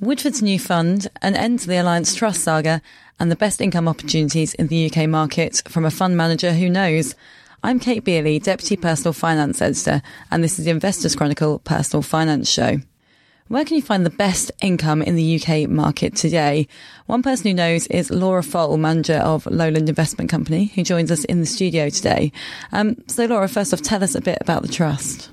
Woodford's new fund, an end to the Alliance Trust saga, and the best income opportunities in the UK market from a fund manager who knows. I'm Kate Beioley, Deputy Personal Finance Editor, and this is the Investors Chronicle Personal Finance Show. Where can you find the best income in the UK market today? One person who knows is Laura Foll, manager of Lowland Investment Company, who joins us in the studio today. Um, so, Laura, first off, tell us a bit about the trust.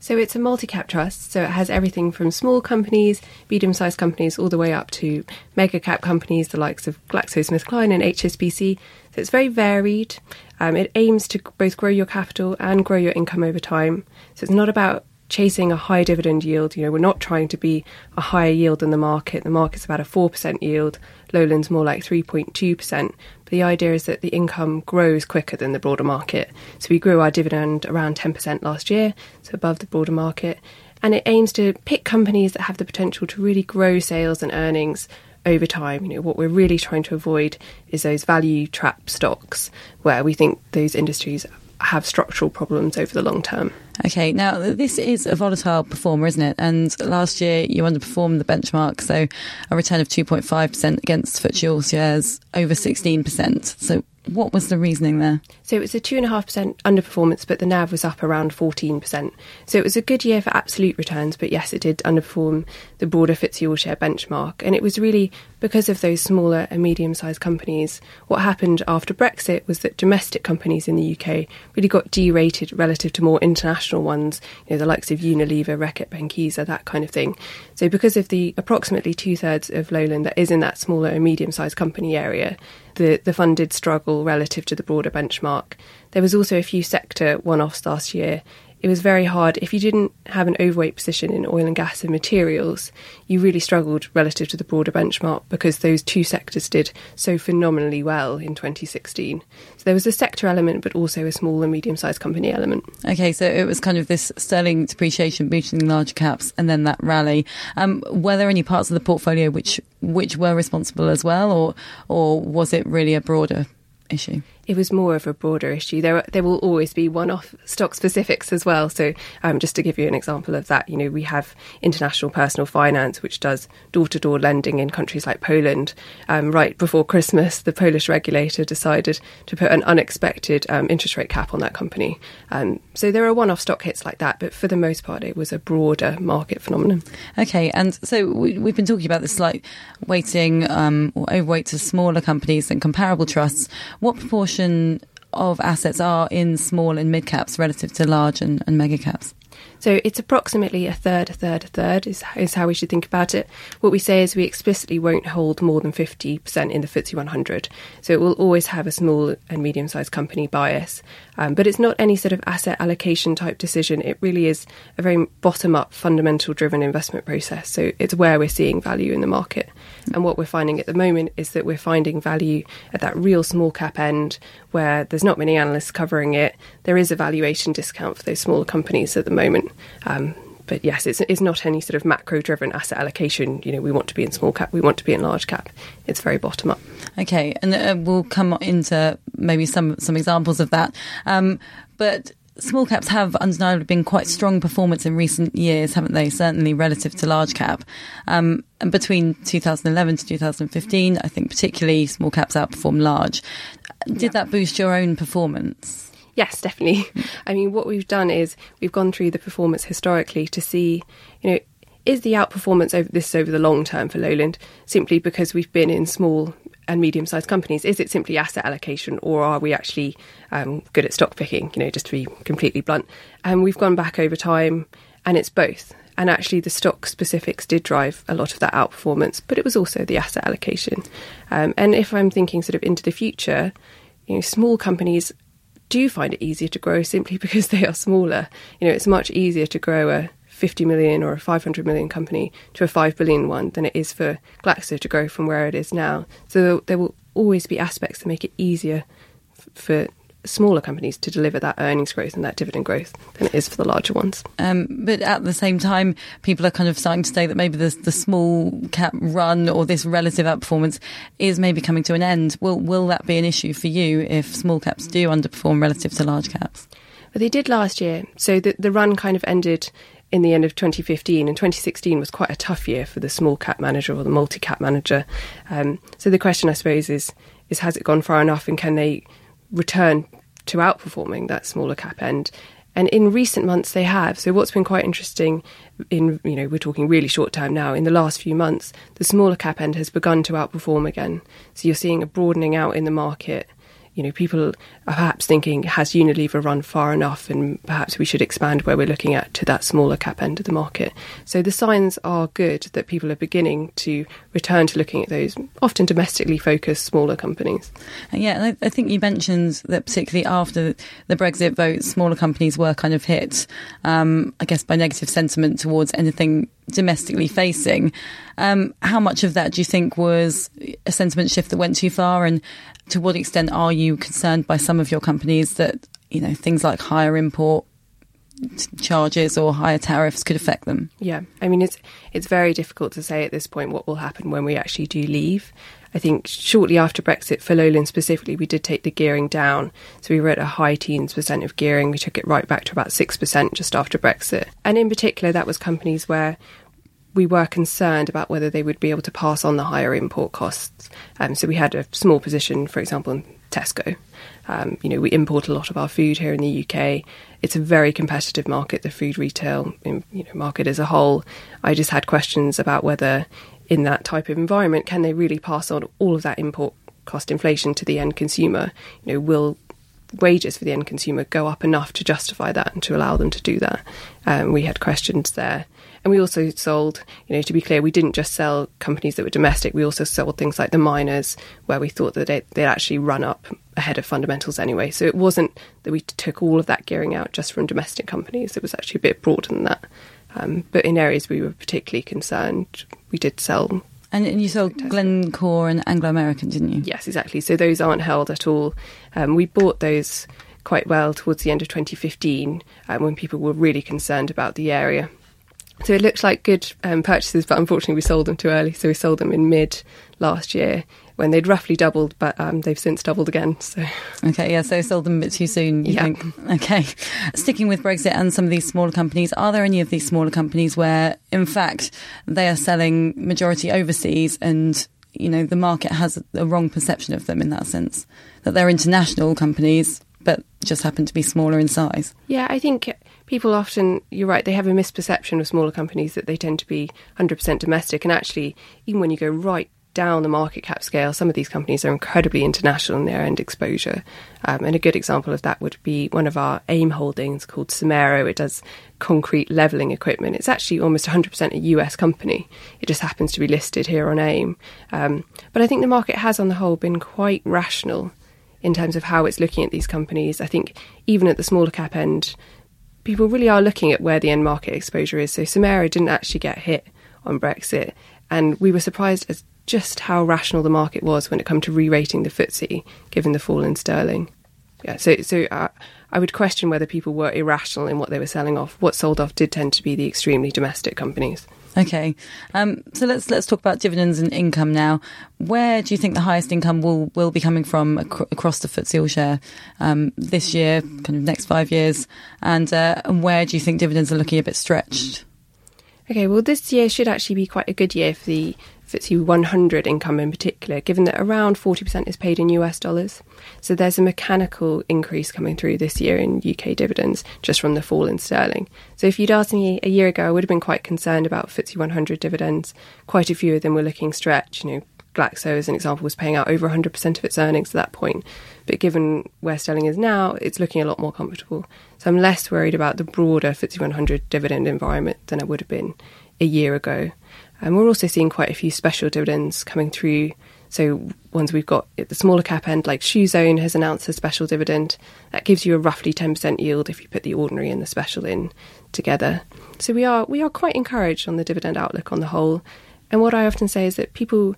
So it's a multi-cap trust, so it has everything from small companies, medium-sized companies, all the way up to mega-cap companies, the likes of GlaxoSmithKline and HSBC. So it's very varied. Um, it aims to both grow your capital and grow your income over time. So it's not about chasing a high dividend yield. You know, we're not trying to be a higher yield than the market. The market's about a 4% yield. Lowland's more like 3.2%. The idea is that the income grows quicker than the broader market. So we grew our dividend around 10% last year, so above the broader market. And it aims to pick companies that have the potential to really grow sales and earnings over time. You know, what we're really trying to avoid is those value trap stocks where we think those industries have structural problems over the long term. Okay, now this is a volatile performer, isn't it? And last year you underperformed the benchmark, so a return of 2.5% against FTSE All shares over 16%. So what was the reasoning there? So it was a 2.5% underperformance, but the NAV was up around 14%. So it was a good year for absolute returns, but yes, it did underperform the broader FTSE All Share benchmark. And it was really because of those smaller and medium sized companies. What happened after Brexit was that domestic companies in the UK really got derated relative to more international ones, you know, the likes of Unilever, Reckitt Benckiser, that kind of thing. So because of the approximately two thirds of Lowland that is in that smaller and medium sized company area, the, the fund did struggle relative to the broader benchmark. There was also a few sector one offs last year it was very hard. If you didn't have an overweight position in oil and gas and materials, you really struggled relative to the broader benchmark because those two sectors did so phenomenally well in 2016. So there was a sector element, but also a small and medium sized company element. Okay, so it was kind of this sterling depreciation boosting large caps and then that rally. Um, were there any parts of the portfolio which which were responsible as well, or or was it really a broader issue? It was more of a broader issue. There, there will always be one-off stock specifics as well. So, um, just to give you an example of that, you know, we have international personal finance, which does door-to-door lending in countries like Poland. Um, right before Christmas, the Polish regulator decided to put an unexpected um, interest rate cap on that company. Um, so there are one-off stock hits like that, but for the most part, it was a broader market phenomenon. Okay, and so we, have been talking about this slight weighting um, or overweight to smaller companies than comparable trusts. What proportion proportion of assets are in small and mid caps relative to large and, and mega caps? So it's approximately a third, a third, a third is, is how we should think about it. What we say is we explicitly won't hold more than 50% in the FTSE 100. So it will always have a small and medium sized company bias. Um, but it's not any sort of asset allocation type decision. It really is a very bottom up, fundamental driven investment process. So it's where we're seeing value in the market. And what we're finding at the moment is that we're finding value at that real small cap end where there's not many analysts covering it. There is a valuation discount for those smaller companies at the moment. Um, but yes, it's, it's not any sort of macro driven asset allocation. You know, we want to be in small cap, we want to be in large cap. It's very bottom up. Okay, and uh, we'll come into maybe some some examples of that. Um, but small caps have undeniably been quite strong performance in recent years, haven't they? Certainly relative to large cap. Um, and between 2011 to 2015, I think particularly small caps outperformed large. Did yeah. that boost your own performance? Yes, definitely. I mean, what we've done is we've gone through the performance historically to see, you know, is the outperformance over this over the long term for Lowland simply because we've been in small and medium sized companies? Is it simply asset allocation, or are we actually um, good at stock picking? You know, just to be completely blunt. And we've gone back over time, and it's both. And actually, the stock specifics did drive a lot of that outperformance, but it was also the asset allocation. Um, and if I'm thinking sort of into the future, you know, small companies do find it easier to grow simply because they are smaller. You know, it's much easier to grow a 50 million or a 500 million company to a 5 billion one than it is for Glaxo to grow from where it is now. So there will always be aspects that make it easier for smaller companies to deliver that earnings growth and that dividend growth than it is for the larger ones. Um, but at the same time, people are kind of starting to say that maybe the, the small cap run or this relative outperformance is maybe coming to an end. Will will that be an issue for you if small caps do underperform relative to large caps? Well, they did last year. So the, the run kind of ended in the end of 2015, and 2016 was quite a tough year for the small cap manager or the multi cap manager. Um, so the question, I suppose, is is has it gone far enough, and can they return to outperforming that smaller cap end? And in recent months, they have. So what's been quite interesting, in you know, we're talking really short term now. In the last few months, the smaller cap end has begun to outperform again. So you're seeing a broadening out in the market you know, people are perhaps thinking, has Unilever run far enough and perhaps we should expand where we're looking at to that smaller cap end of the market. So the signs are good that people are beginning to return to looking at those often domestically focused smaller companies. Yeah, I think you mentioned that particularly after the Brexit vote, smaller companies were kind of hit, um, I guess, by negative sentiment towards anything domestically facing. Um, how much of that do you think was a sentiment shift that went too far, and to what extent are you concerned by some of your companies that you know things like higher import charges or higher tariffs could affect them? Yeah, I mean it's it's very difficult to say at this point what will happen when we actually do leave. I think shortly after Brexit, for Lowland specifically, we did take the gearing down. So we were at a high teens percent of gearing. We took it right back to about 6% just after Brexit. And in particular, that was companies where we were concerned about whether they would be able to pass on the higher import costs. Um, so we had a small position, for example, in Tesco. Um, you know, we import a lot of our food here in the UK. It's a very competitive market, the food retail you know, market as a whole. I just had questions about whether, in that type of environment, can they really pass on all of that import cost inflation to the end consumer? You know, will wages for the end consumer go up enough to justify that and to allow them to do that? Um, we had questions there. And we also sold, you know, to be clear, we didn't just sell companies that were domestic. We also sold things like the miners, where we thought that they, would actually run up ahead of fundamentals anyway. So it wasn't that we took all of that gearing out just from domestic companies. It was actually a bit broader than that. Um, but in areas we were particularly concerned, we did sell. And, and you sold Glencore and Anglo American, didn't you? Yes, exactly. So those aren't held at all. Um, we bought those quite well towards the end of 2015 um, when people were really concerned about the area. So it looks like good um, purchases, but unfortunately we sold them too early. So we sold them in mid last year when they'd roughly doubled, but um, they've since doubled again. So okay, yeah, so we sold them a bit too soon. You yeah. think? Okay, sticking with Brexit and some of these smaller companies, are there any of these smaller companies where, in fact, they are selling majority overseas and you know the market has a wrong perception of them in that sense that they're international companies but just happen to be smaller in size? Yeah, I think people often, you're right, they have a misperception of smaller companies that they tend to be 100% domestic. And actually, even when you go right down the market cap scale, some of these companies are incredibly international in their end exposure. Um, and a good example of that would be one of our AIM holdings called Somero. It does concrete levelling equipment. It's actually almost 100% a US company. It just happens to be listed here on AIM. Um, but I think the market has, on the whole, been quite rational in terms of how it's looking at these companies. I think even at the smaller cap end, people really are looking at where the end market exposure is. So Somero didn't actually get hit on Brexit, and we were surprised as just how rational the market was when it came to re-rating the FTSE, given the fall in sterling. Yeah, so so uh, I would question whether people were irrational in what they were selling off. What sold off did tend to be the extremely domestic companies. Okay, um, so let's let's talk about dividends and income now. Where do you think the highest income will, will be coming from ac- across the FTSE Share um, this year, kind of next five years, and uh, and where do you think dividends are looking a bit stretched? Okay, well, this year should actually be quite a good year for the FTSE 100 income in particular, given that around 40% is paid in US dollars. So there's a mechanical increase coming through this year in UK dividends just from the fall in sterling. So if you'd asked me a year ago, I would have been quite concerned about FTSE 100 dividends. Quite a few of them were looking stretched. You know, Glaxo, as an example, was paying out over 100% of its earnings at that point. But given where sterling is now, it's looking a lot more comfortable. So I'm less worried about the broader FTSE 100 dividend environment than I would have been a year ago. And we're also seeing quite a few special dividends coming through. So ones we've got at the smaller cap end, like Shoezone has announced a special dividend that gives you a roughly ten percent yield if you put the ordinary and the special in together. So we are we are quite encouraged on the dividend outlook on the whole. And what I often say is that people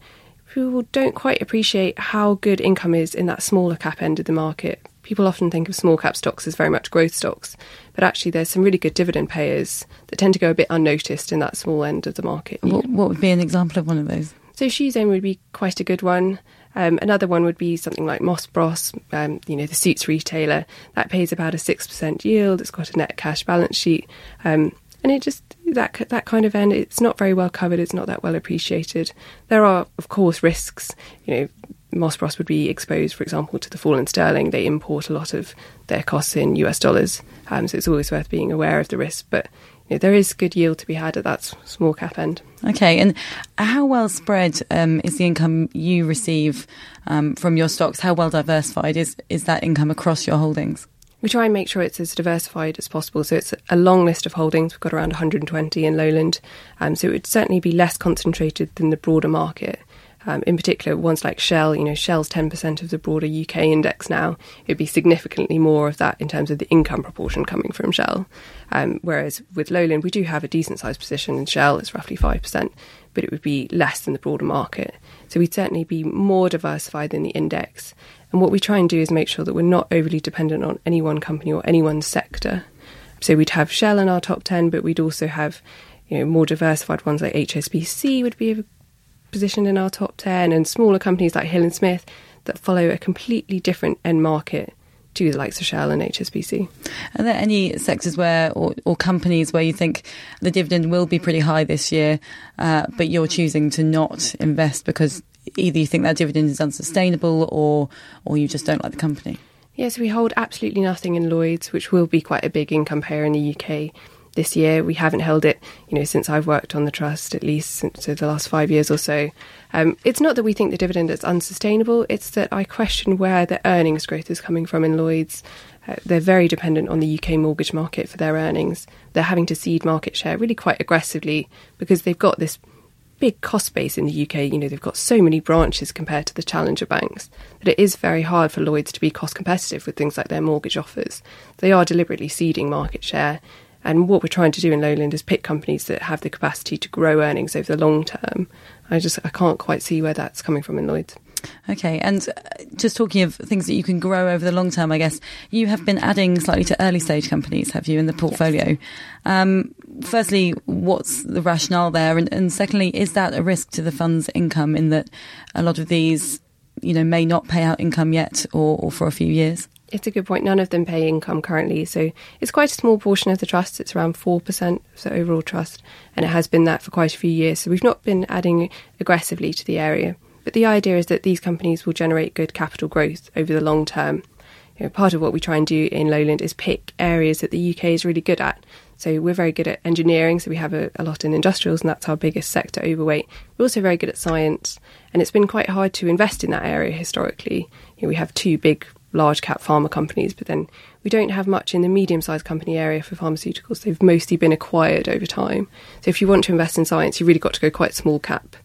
people don't quite appreciate how good income is in that smaller cap end of the market people often think of small cap stocks as very much growth stocks, but actually there's some really good dividend payers that tend to go a bit unnoticed in that small end of the market. What, what would be an example of one of those? So Shoezone would be quite a good one. Um, another one would be something like Moss Bros, um, you know, the suits retailer that pays about a six percent yield. It's got a net cash balance sheet, um, and it just that that kind of end. It's not very well covered. It's not that well appreciated. There are, of course, risks. You know, Moss Bros would be exposed, for example, to the fall in sterling. They import a lot of their costs in US dollars, um, so it's always worth being aware of the risk. But you know, there is good yield to be had at that small cap end. Okay, and how well spread um, is the income you receive um, from your stocks? How well diversified is is that income across your holdings? We try and make sure it's as diversified as possible. So it's a long list of holdings. We've got around 120 in Lowland, um, so it would certainly be less concentrated than the broader market. Um, in particular, ones like Shell, you know, Shell's 10% of the broader UK index now. It'd be significantly more of that in terms of the income proportion coming from Shell. Um, whereas with Lowland, we do have a decent sized position in Shell, it's roughly 5%, but it would be less than the broader market. So we'd certainly be more diversified than the index. And what we try and do is make sure that we're not overly dependent on any one company or any one sector. So we'd have Shell in our top 10, but we'd also have you know, more diversified ones like HSBC would be positioned in our top 10 and smaller companies like Hill and Smith that follow a completely different end market to the likes of Shell and HSBC. Are there any sectors where, or, or companies where you think the dividend will be pretty high this year, uh, but you're choosing to not invest because either you think that dividend is unsustainable or, or you just don't like the company? Yes, we hold absolutely nothing in Lloyds, which will be quite a big income payer in the UK this year. We haven't held it, you know, since I've worked on the trust, at least since the last five years or so. Um, it's not that we think the dividend is unsustainable, it's that I question where the earnings growth is coming from in Lloyds. Uh, they're very dependent on the UK mortgage market for their earnings. They're having to cede market share really quite aggressively because they've got this big cost base in the UK. You know, they've got so many branches compared to the challenger banks that it is very hard for Lloyds to be cost competitive with things like their mortgage offers. They are deliberately ceding market share and what we're trying to do in Lowland is pick companies that have the capacity to grow earnings over the long term. I just I can't quite see where that's coming from in Lloyds. Okay, and uh, just talking of things that you can grow over the long term, I guess you have been adding slightly to early stage companies, have you, in the portfolio? Yes. Um, firstly, what's the rationale there, and, and secondly, is that a risk to the fund's income in that a lot of these, you know, may not pay out income yet or, or for a few years? It's a good point. None of them pay income currently, so it's quite a small portion of the trust. It's around four percent of the overall trust, and it has been that for quite a few years. So we've not been adding aggressively to the area. But the idea is that these companies will generate good capital growth over the long term. You know, part of what we try and do in Lowland is pick areas that the UK is really good at. So we're very good at engineering, so we have a, a, lot in industrials, and that's our biggest sector overweight. We're also very good at science, and it's been quite hard to invest in that area historically. You know, we have two big large cap pharma companies, but then we don't have much in the medium sized company area for pharmaceuticals. They've mostly been acquired over time. So if you want to invest in science, you've really got to go quite small cap.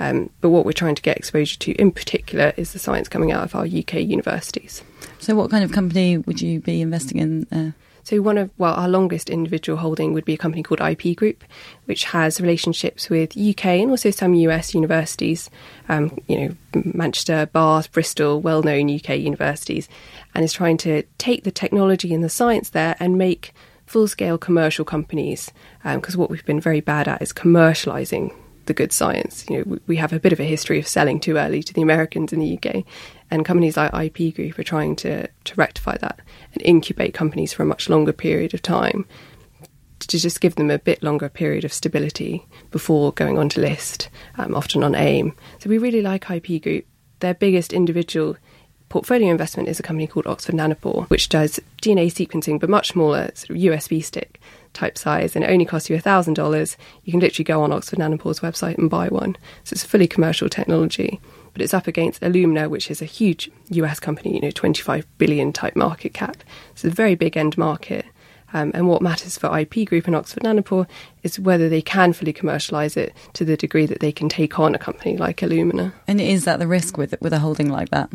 Um, but what we're trying to get exposure to in particular is the science coming out of our UK universities. So, what kind of company would you be investing in? Uh? So one of well, our longest individual holding would be a company called IP Group, which has relationships with UK and also some US universities. Um, you know, Manchester, Bath, Bristol, well-known UK universities, and is trying to take the technology and the science there and make full-scale commercial companies. Because um, what we've been very bad at is commercializing the good science. You know, we have a bit of a history of selling too early to the Americans in the UK, and companies like IP Group are trying to, to rectify that and incubate companies for a much longer period of time to just give them a bit longer period of stability before going on to list, um, often on AIM. So we really like IP Group. Their biggest individual portfolio investment is a company called Oxford Nanopore, which does DNA sequencing, but much smaller, sort of USB stick type size, and it only costs you $1,000. You can literally go on Oxford Nanopore's website and buy one. So it's a fully commercial technology. But it's up against Illumina, which is a huge US company, you know, 25 billion type market cap. It's a very big end market. Um, and what matters for IP Group and Oxford Nanopore is whether they can fully commercialise it to the degree that they can take on a company like Illumina. And is that the risk with with a holding like that?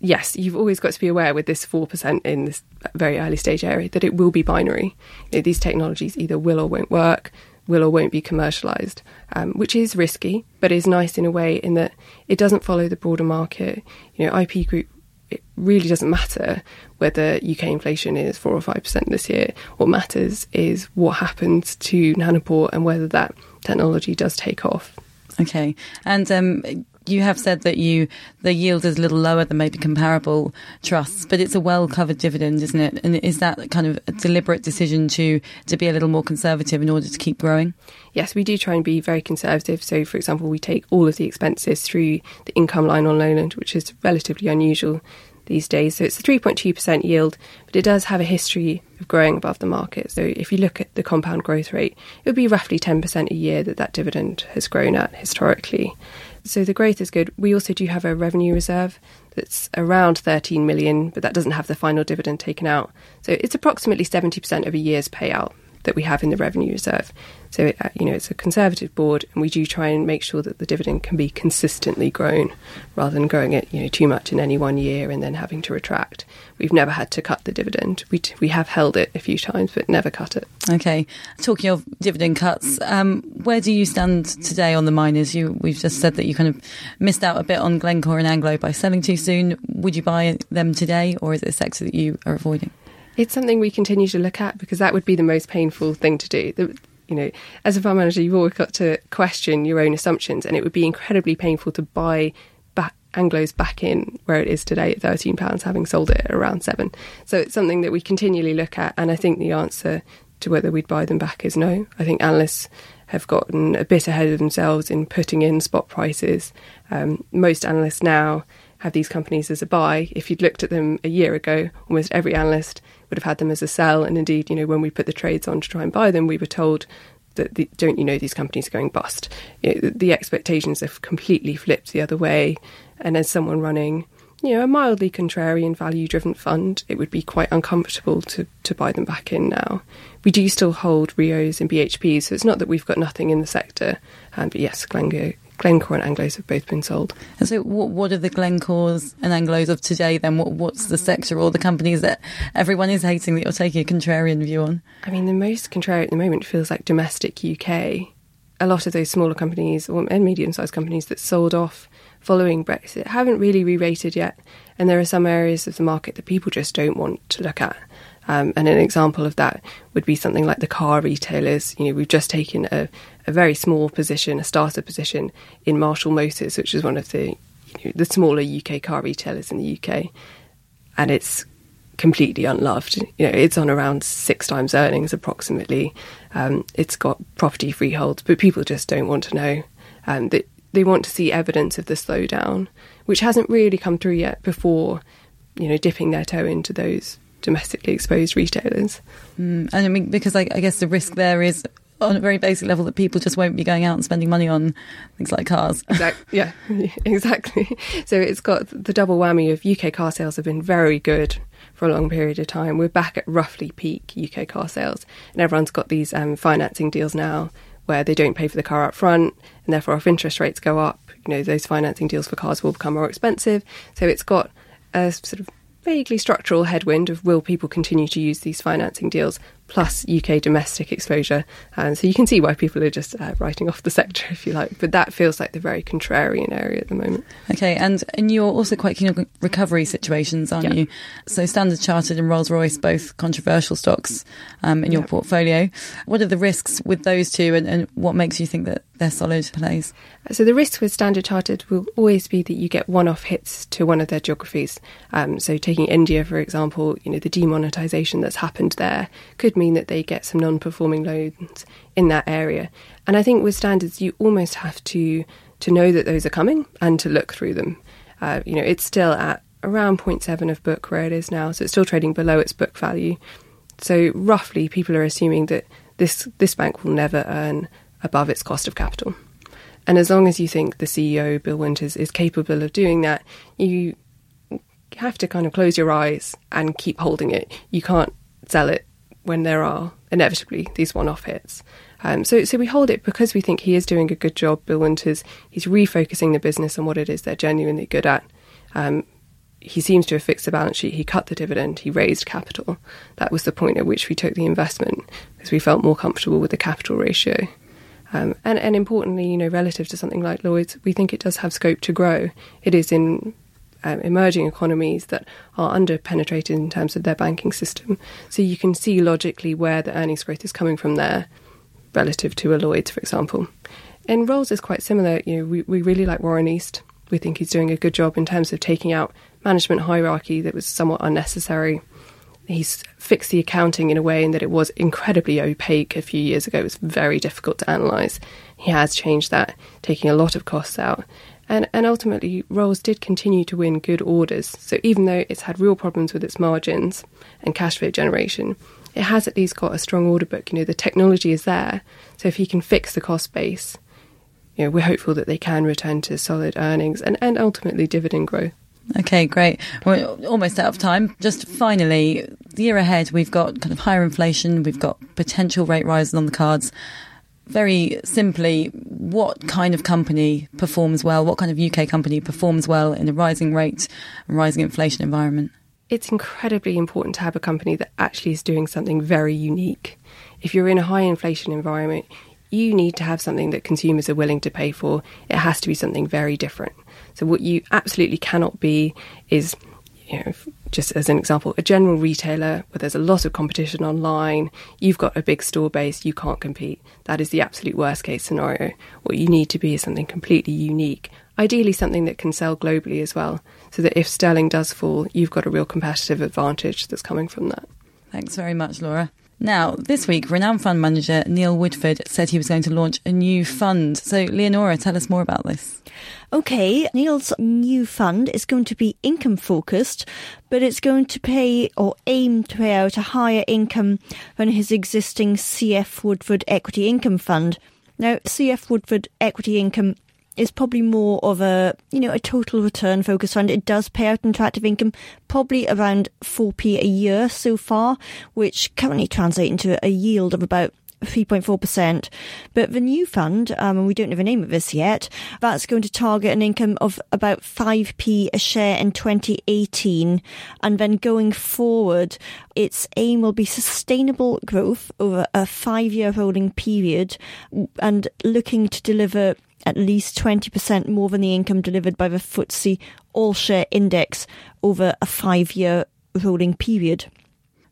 yes, you've always got to be aware with this 4% in this very early stage area that it will be binary. You know, these technologies either will or won't work, will or won't be commercialized, um, which is risky, but is nice in a way in that it doesn't follow the broader market. You know, IP Group, it really doesn't matter whether UK inflation is 4 or 5% this year. What matters is what happens to Nanopore and whether that technology does take off. Okay. And um, you have said that you the yield is a little lower than maybe comparable trusts, but it's a well covered dividend, isn't it? And is that kind of a deliberate decision to to be a little more conservative in order to keep growing? Yes, we do try and be very conservative. So, for example, we take all of the expenses through the income line on Lowland, which is relatively unusual these days. So it's a 3.2% yield, but it does have a history of growing above the market. So if you look at the compound growth rate, it would be roughly 10% a year that that dividend has grown at historically. So the growth is good. We also do have a revenue reserve that's around 13 million, but that doesn't have the final dividend taken out. So it's approximately 70% of a year's payout that we have in the revenue reserve. So, it, uh, you know, it's a conservative board, and we do try and make sure that the dividend can be consistently grown rather than growing it, you know, too much in any one year and then having to retract. We've never had to cut the dividend. We, t- we have held it a few times, but never cut it. Okay. Talking of dividend cuts, um, where do you stand today on the miners? You, we've just said that you kind of missed out a bit on Glencore and Anglo by selling too soon. Would you buy them today, or is it a sector that you are avoiding? It's something we continue to look at because that would be the most painful thing to do. The, you know, as a fund manager, you've always got to question your own assumptions, and it would be incredibly painful to buy back Anglo's back in where it is today at thirteen pounds, having sold it at around seven. So it's something that we continually look at, and I think the answer to whether we'd buy them back is no. I think analysts have gotten a bit ahead of themselves in putting in spot prices. Um, most analysts now have these companies as a buy. If you'd looked at them a year ago, almost every analyst would have had them as a sell. And indeed, you know, when we put the trades on to try and buy them, we were told that the, don't you know these companies are going bust. the expectations have completely flipped the other way. And as someone running, you know, a mildly contrarian value-driven fund, it would be quite uncomfortable to to buy them back in now. We do still hold Rios and BHPs, so it's not that we've got nothing in the sector. Um, but yes, Glencore, Glencore and Anglos have both been sold. And so, what, what are the Glencores and Anglos of today then? What, what's the sector or the companies that everyone is hating that you're taking a contrarian view on? I mean, the most contrarian at the moment feels like domestic UK. A lot of those smaller companies or, and medium sized companies that sold off following Brexit haven't really re rated yet. And there are some areas of the market that people just don't want to look at. Um, and an example of that would be something like the car retailers. You know, we've just taken a, a very small position, a starter position in Marshall Motors, which is one of the you know, the smaller UK car retailers in the UK, and it's completely unloved. You know, it's on around six times earnings approximately. Um, it's got property freeholds, but people just don't want to know. Um, they, they want to see evidence of the slowdown, which hasn't really come through yet before, you know, dipping their toe into those domestically exposed retailers. Mm, and I mean, because I, I guess the risk there is on a very basic level that people just won't be going out and spending money on things like cars. Exactly. Yeah, exactly. So it's got the double whammy of UK car sales have been very good for a long period of time. We're back at roughly peak UK car sales, and everyone's got these um, financing deals now where they don't pay for the car up front, and therefore if interest rates go up, you know those financing deals for cars will become more expensive. So it's got a sort of vaguely structural headwind of will people continue to use these financing deals plus UK domestic exposure. And so you can see why people are just uh, writing off the sector, if you like. But that feels like the very contrarian area at the moment. Okay, and, and you're also quite keen on recovery situations, aren't yeah. you? So Standard Chartered and Rolls Royce, both controversial stocks um, in your yeah. portfolio. What are the risks with those two, and, and what makes you think that they're solid plays? So the risk with Standard Chartered will always be that you get one-off hits to one of their geographies. Um, so taking India, for example, you know the demonetisation that's happened there could mean that they get some non-performing loans in that area. And I think with standards, you almost have to to know that those are coming and to look through them. Uh, you know, it's still at around 0.7 of book where it is now, so it's still trading below its book value. So roughly, people are assuming that this this bank will never earn above its cost of capital. And as long as you think the CEO, Bill Winters, is capable of doing that, you have to kind of close your eyes and keep holding it. You can't sell it when there are inevitably these one-off hits. Um, so, so we hold it because we think he is doing a good job. Bill Winters, he's refocusing the business on what it is they're genuinely good at. Um, he seems to have fixed the balance sheet. He cut the dividend. He raised capital. That was the point at which we took the investment because we felt more comfortable with the capital ratio. Um, and, and importantly, you know, relative to something like Lloyds, we think it does have scope to grow. It is in um, emerging economies that are under penetrated in terms of their banking system. So you can see logically where the earnings growth is coming from there relative to a Lloyds, for example. And Rolls is quite similar. You know, we, we really like Warren East. we think he's doing a good job in terms of taking out management hierarchy that was somewhat unnecessary. He's fixed the accounting in a way in that it was incredibly opaque a few years ago. It was very difficult to analyse. He has changed that, taking a lot of costs out. And, and ultimately, Rolls did continue to win good orders. So even though it's had real problems with its margins and cash flow generation, it has at least got a strong order book. You know, the technology is there. So if he can fix the cost base, you know, we're hopeful that they can return to solid earnings and, and ultimately dividend growth. Okay, great. We're almost out of time. Just finally, the year ahead, we've got kind of higher inflation, we've got potential rate rises on the cards. Very simply, what kind of company performs well? What kind of UK company performs well in a rising rate and rising inflation environment? It's incredibly important to have a company that actually is doing something very unique. If you're in a high inflation environment, you need to have something that consumers are willing to pay for. It has to be something very different. So, what you absolutely cannot be is, you know, just as an example, a general retailer where there's a lot of competition online, you've got a big store base, you can't compete. That is the absolute worst case scenario. What you need to be is something completely unique, ideally, something that can sell globally as well, so that if sterling does fall, you've got a real competitive advantage that's coming from that. Thanks very much, Laura. Now, this week, renowned fund manager Neil Woodford said he was going to launch a new fund. So, Leonora, tell us more about this. Okay, Neil's new fund is going to be income focused, but it's going to pay or aim to pay out a higher income than his existing CF Woodford Equity Income Fund. Now, CF Woodford Equity Income is probably more of a you know a total return focus fund. It does pay out an attractive income, probably around four p a year so far, which currently translates into a yield of about 3.4%. But the new fund, um, and we don't have a name of this yet, that's going to target an income of about 5p a share in 2018. And then going forward, its aim will be sustainable growth over a five year holding period and looking to deliver at least 20% more than the income delivered by the FTSE All Share Index over a five year rolling period.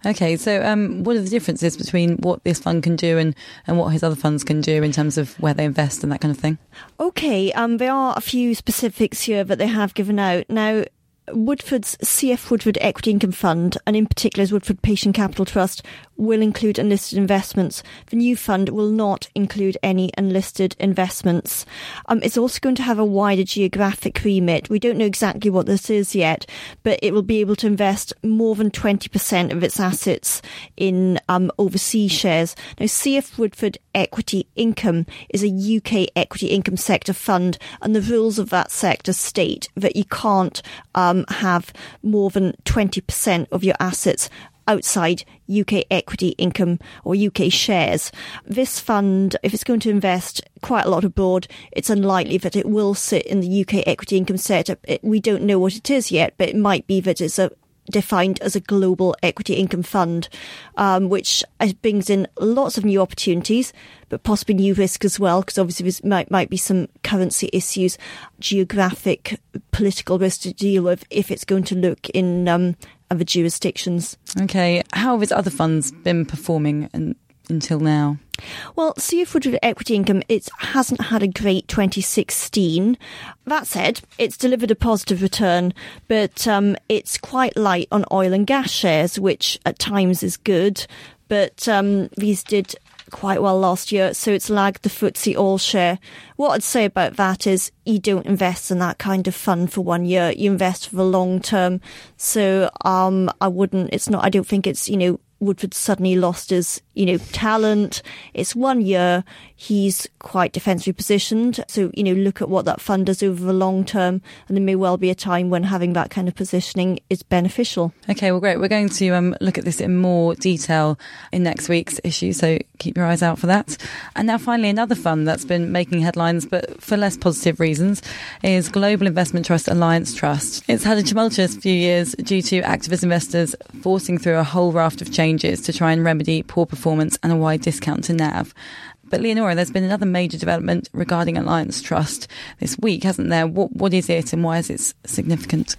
Okay, so um, what are the differences between what this fund can do and, and what his other funds can do in terms of where they invest and that kind of thing? Okay, um, there are a few specifics here that they have given out. Now, Woodford's CF Woodford Equity Income Fund, and in particular his Woodford Patient Capital Trust, will include unlisted investments. The new fund will not include any unlisted investments. Um, it's also going to have a wider geographic remit. We don't know exactly what this is yet, but it will be able to invest more than 20% of its assets in um, overseas shares. Now, CF Woodford Equity Income is a UK equity income sector fund, and the rules of that sector state that you can't um, Um, have more than 20% of your assets outside UK equity income or UK shares. This fund, if it's going to invest quite a lot abroad, it's unlikely that it will sit in the UK equity income setup. we don't know what it is yet, but it might be that it's a defined as a global equity income fund, um, which brings in lots of new opportunities, but possibly new risk as well, because obviously there might, might be some currency issues, geographic, political risk to deal with if it's going to look in um, other jurisdictions. Okay, how have other funds been performing in, until now? Well, Woodford Equity Income, it hasn't had a great 2016. That said, it's delivered a positive return, but um, it's quite light on oil and gas shares, which at times is good. But um, these did quite well last year, so it's lagged the FTSE All Share. What I'd say about that is you don't invest in that kind of fund for one year. You invest for the long term. So um, I wouldn't. It's not. I don't think it's you know Woodford suddenly lost his, you know, talent. It's one year. He's quite defensively positioned. So, you know, look at what that fund does over the long term. And there may well be a time when having that kind of positioning is beneficial. Okay, well, great. We're going to um, look at this in more detail in next week's issue. So keep your eyes out for that. And now, finally, another fund that's been making headlines, but for less positive reasons, is Global Investment Trust Alliance Trust. It's had a tumultuous few years due to activist investors forcing through a whole raft of changes to try and remedy poor performance and a wide discount to NAV. But Leonora, there's been another major development regarding Alliance Trust this week, hasn't there? What what is it and why is it significant?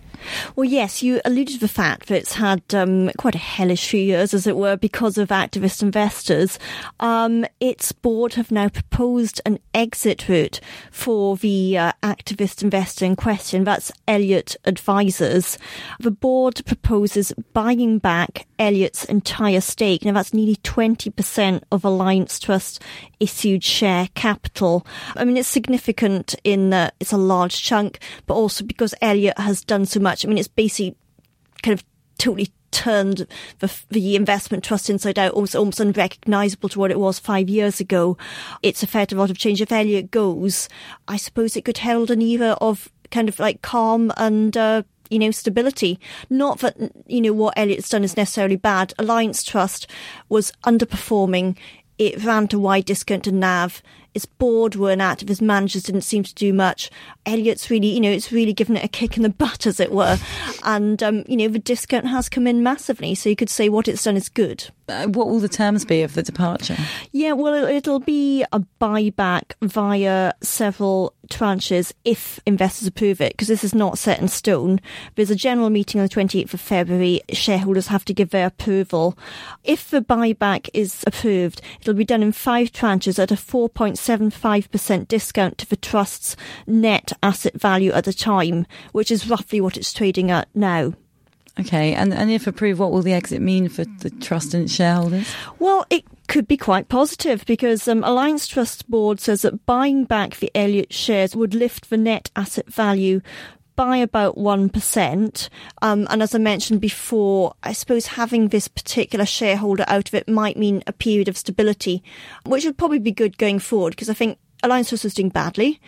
Well, yes, you alluded to the fact that it's had um, quite a hellish few years, as it were, because of activist investors. Um, its board have now proposed an exit route for the uh, activist investor in question. That's Elliott Advisors. The board proposes buying back Elliott's entire stake. Now, that's nearly 20% of Alliance Trust issued share capital. I mean, it's significant in that it's a large chunk, but also because Elliott has done so much. I mean, it's basically kind of totally turned the, the investment trust inside out, almost, almost unrecognisable to what it was five years ago. It's a lot of change. If Elliott goes, I suppose it could herald an era of kind of like calm and uh, you know, stability. Not that, you know, what Elliott's done is necessarily bad. Alliance Trust was underperforming. It ran to wide discount to NAV. Its bored, weren't active. Its managers didn't seem to do much. Elliott's really, you know, it's really given it a kick in the butt, as it were. And, um, you know, the discount has come in massively. So you could say what it's done is good. Uh, what will the terms be of the departure? Yeah, well, it'll be a buyback via several tranches if investors approve it, because this is not set in stone. There's a general meeting on the 28th of February. Shareholders have to give their approval. If the buyback is approved, it'll be done in five tranches at a 4.75% discount to the trust's net asset value at the time, which is roughly what it's trading at now. Okay, and, and if approved, what will the exit mean for the trust and its shareholders? Well, it could be quite positive because um, Alliance Trust Board says that buying back the Elliott shares would lift the net asset value by about 1%. Um, and as I mentioned before, I suppose having this particular shareholder out of it might mean a period of stability, which would probably be good going forward because I think Alliance Trust was doing badly.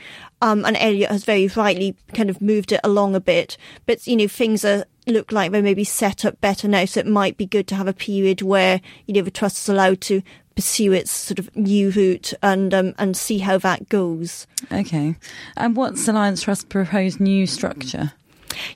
Um, and Elliott has very rightly kind of moved it along a bit. But, you know, things are look like they may be set up better now. So it might be good to have a period where, you know, the trust is allowed to pursue its sort of new route and um, and see how that goes. Okay. And what's Alliance Trust proposed new structure?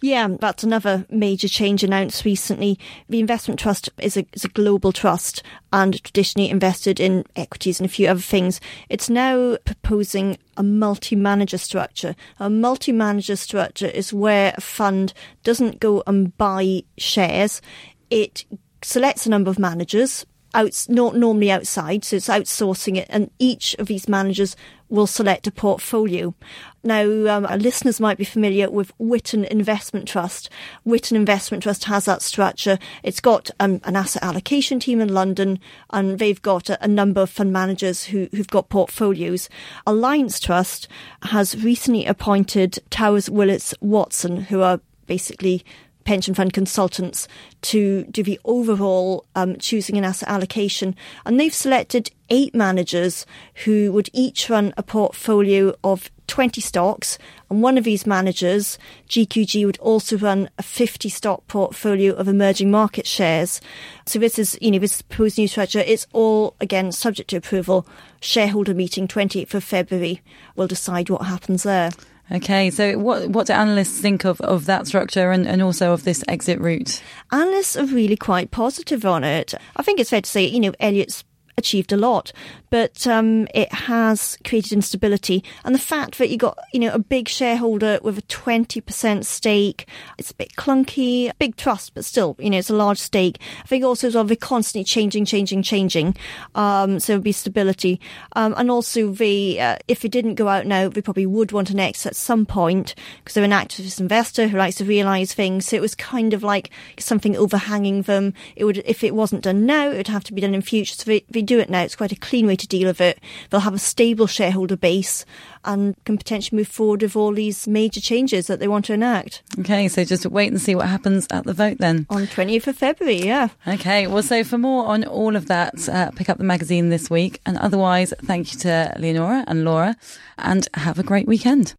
Yeah, that's another major change announced recently. The investment trust is a, is a global trust and traditionally invested in equities and a few other things. It's now proposing a multi-manager structure. A multi-manager structure is where a fund doesn't go and buy shares. It selects a number of managers, out, not normally outside, so it's outsourcing it, and each of these managers will select a portfolio. Now, um, our listeners might be familiar with Witan Investment Trust. Witan Investment Trust has that structure. It's got um, an asset allocation team in London, and they've got a, a number of fund managers who, who've got portfolios. Alliance Trust has recently appointed Towers Willis Watson, who are basically pension fund consultants to do the overall um, choosing an asset allocation. And they've selected eight managers who would each run a portfolio of 20 stocks. And one of these managers, GQG, would also run a 50 stock portfolio of emerging market shares. So this is, you know, this proposed new structure. It's all, again, subject to approval. Shareholder meeting 28th of February will decide what happens there. Okay, so what what do analysts think of, of that structure and, and also of this exit route? Analysts are really quite positive on it. I think it's fair to say, you know, Elliott's achieved a lot, but um, it has created instability. And the fact that you got, you know, a big shareholder with a 20% stake, it's a bit clunky, big trust, but still, you know, it's a large stake. I think also as well, they're constantly changing, changing, changing. Um, so there'll be stability. Um, and also the, uh, if it didn't go out now, they probably would want an exit at some point because they're an activist investor who likes to realise things. So it was kind of like something overhanging them. It would, if it wasn't done now, it would have to be done in future. So they, they do it now. It's quite a clean way to deal with it. They'll have a stable shareholder base and can potentially move forward with all these major changes that they want to enact. Okay, so just wait and see what happens at the vote then. On 20th of February, yeah. Okay, well, so for more on all of that, uh, pick up the magazine this week. And otherwise, thank you to Leonora and Laura, and have a great weekend.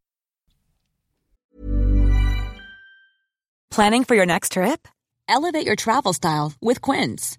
Planning for your next trip? Elevate your travel style with Quince.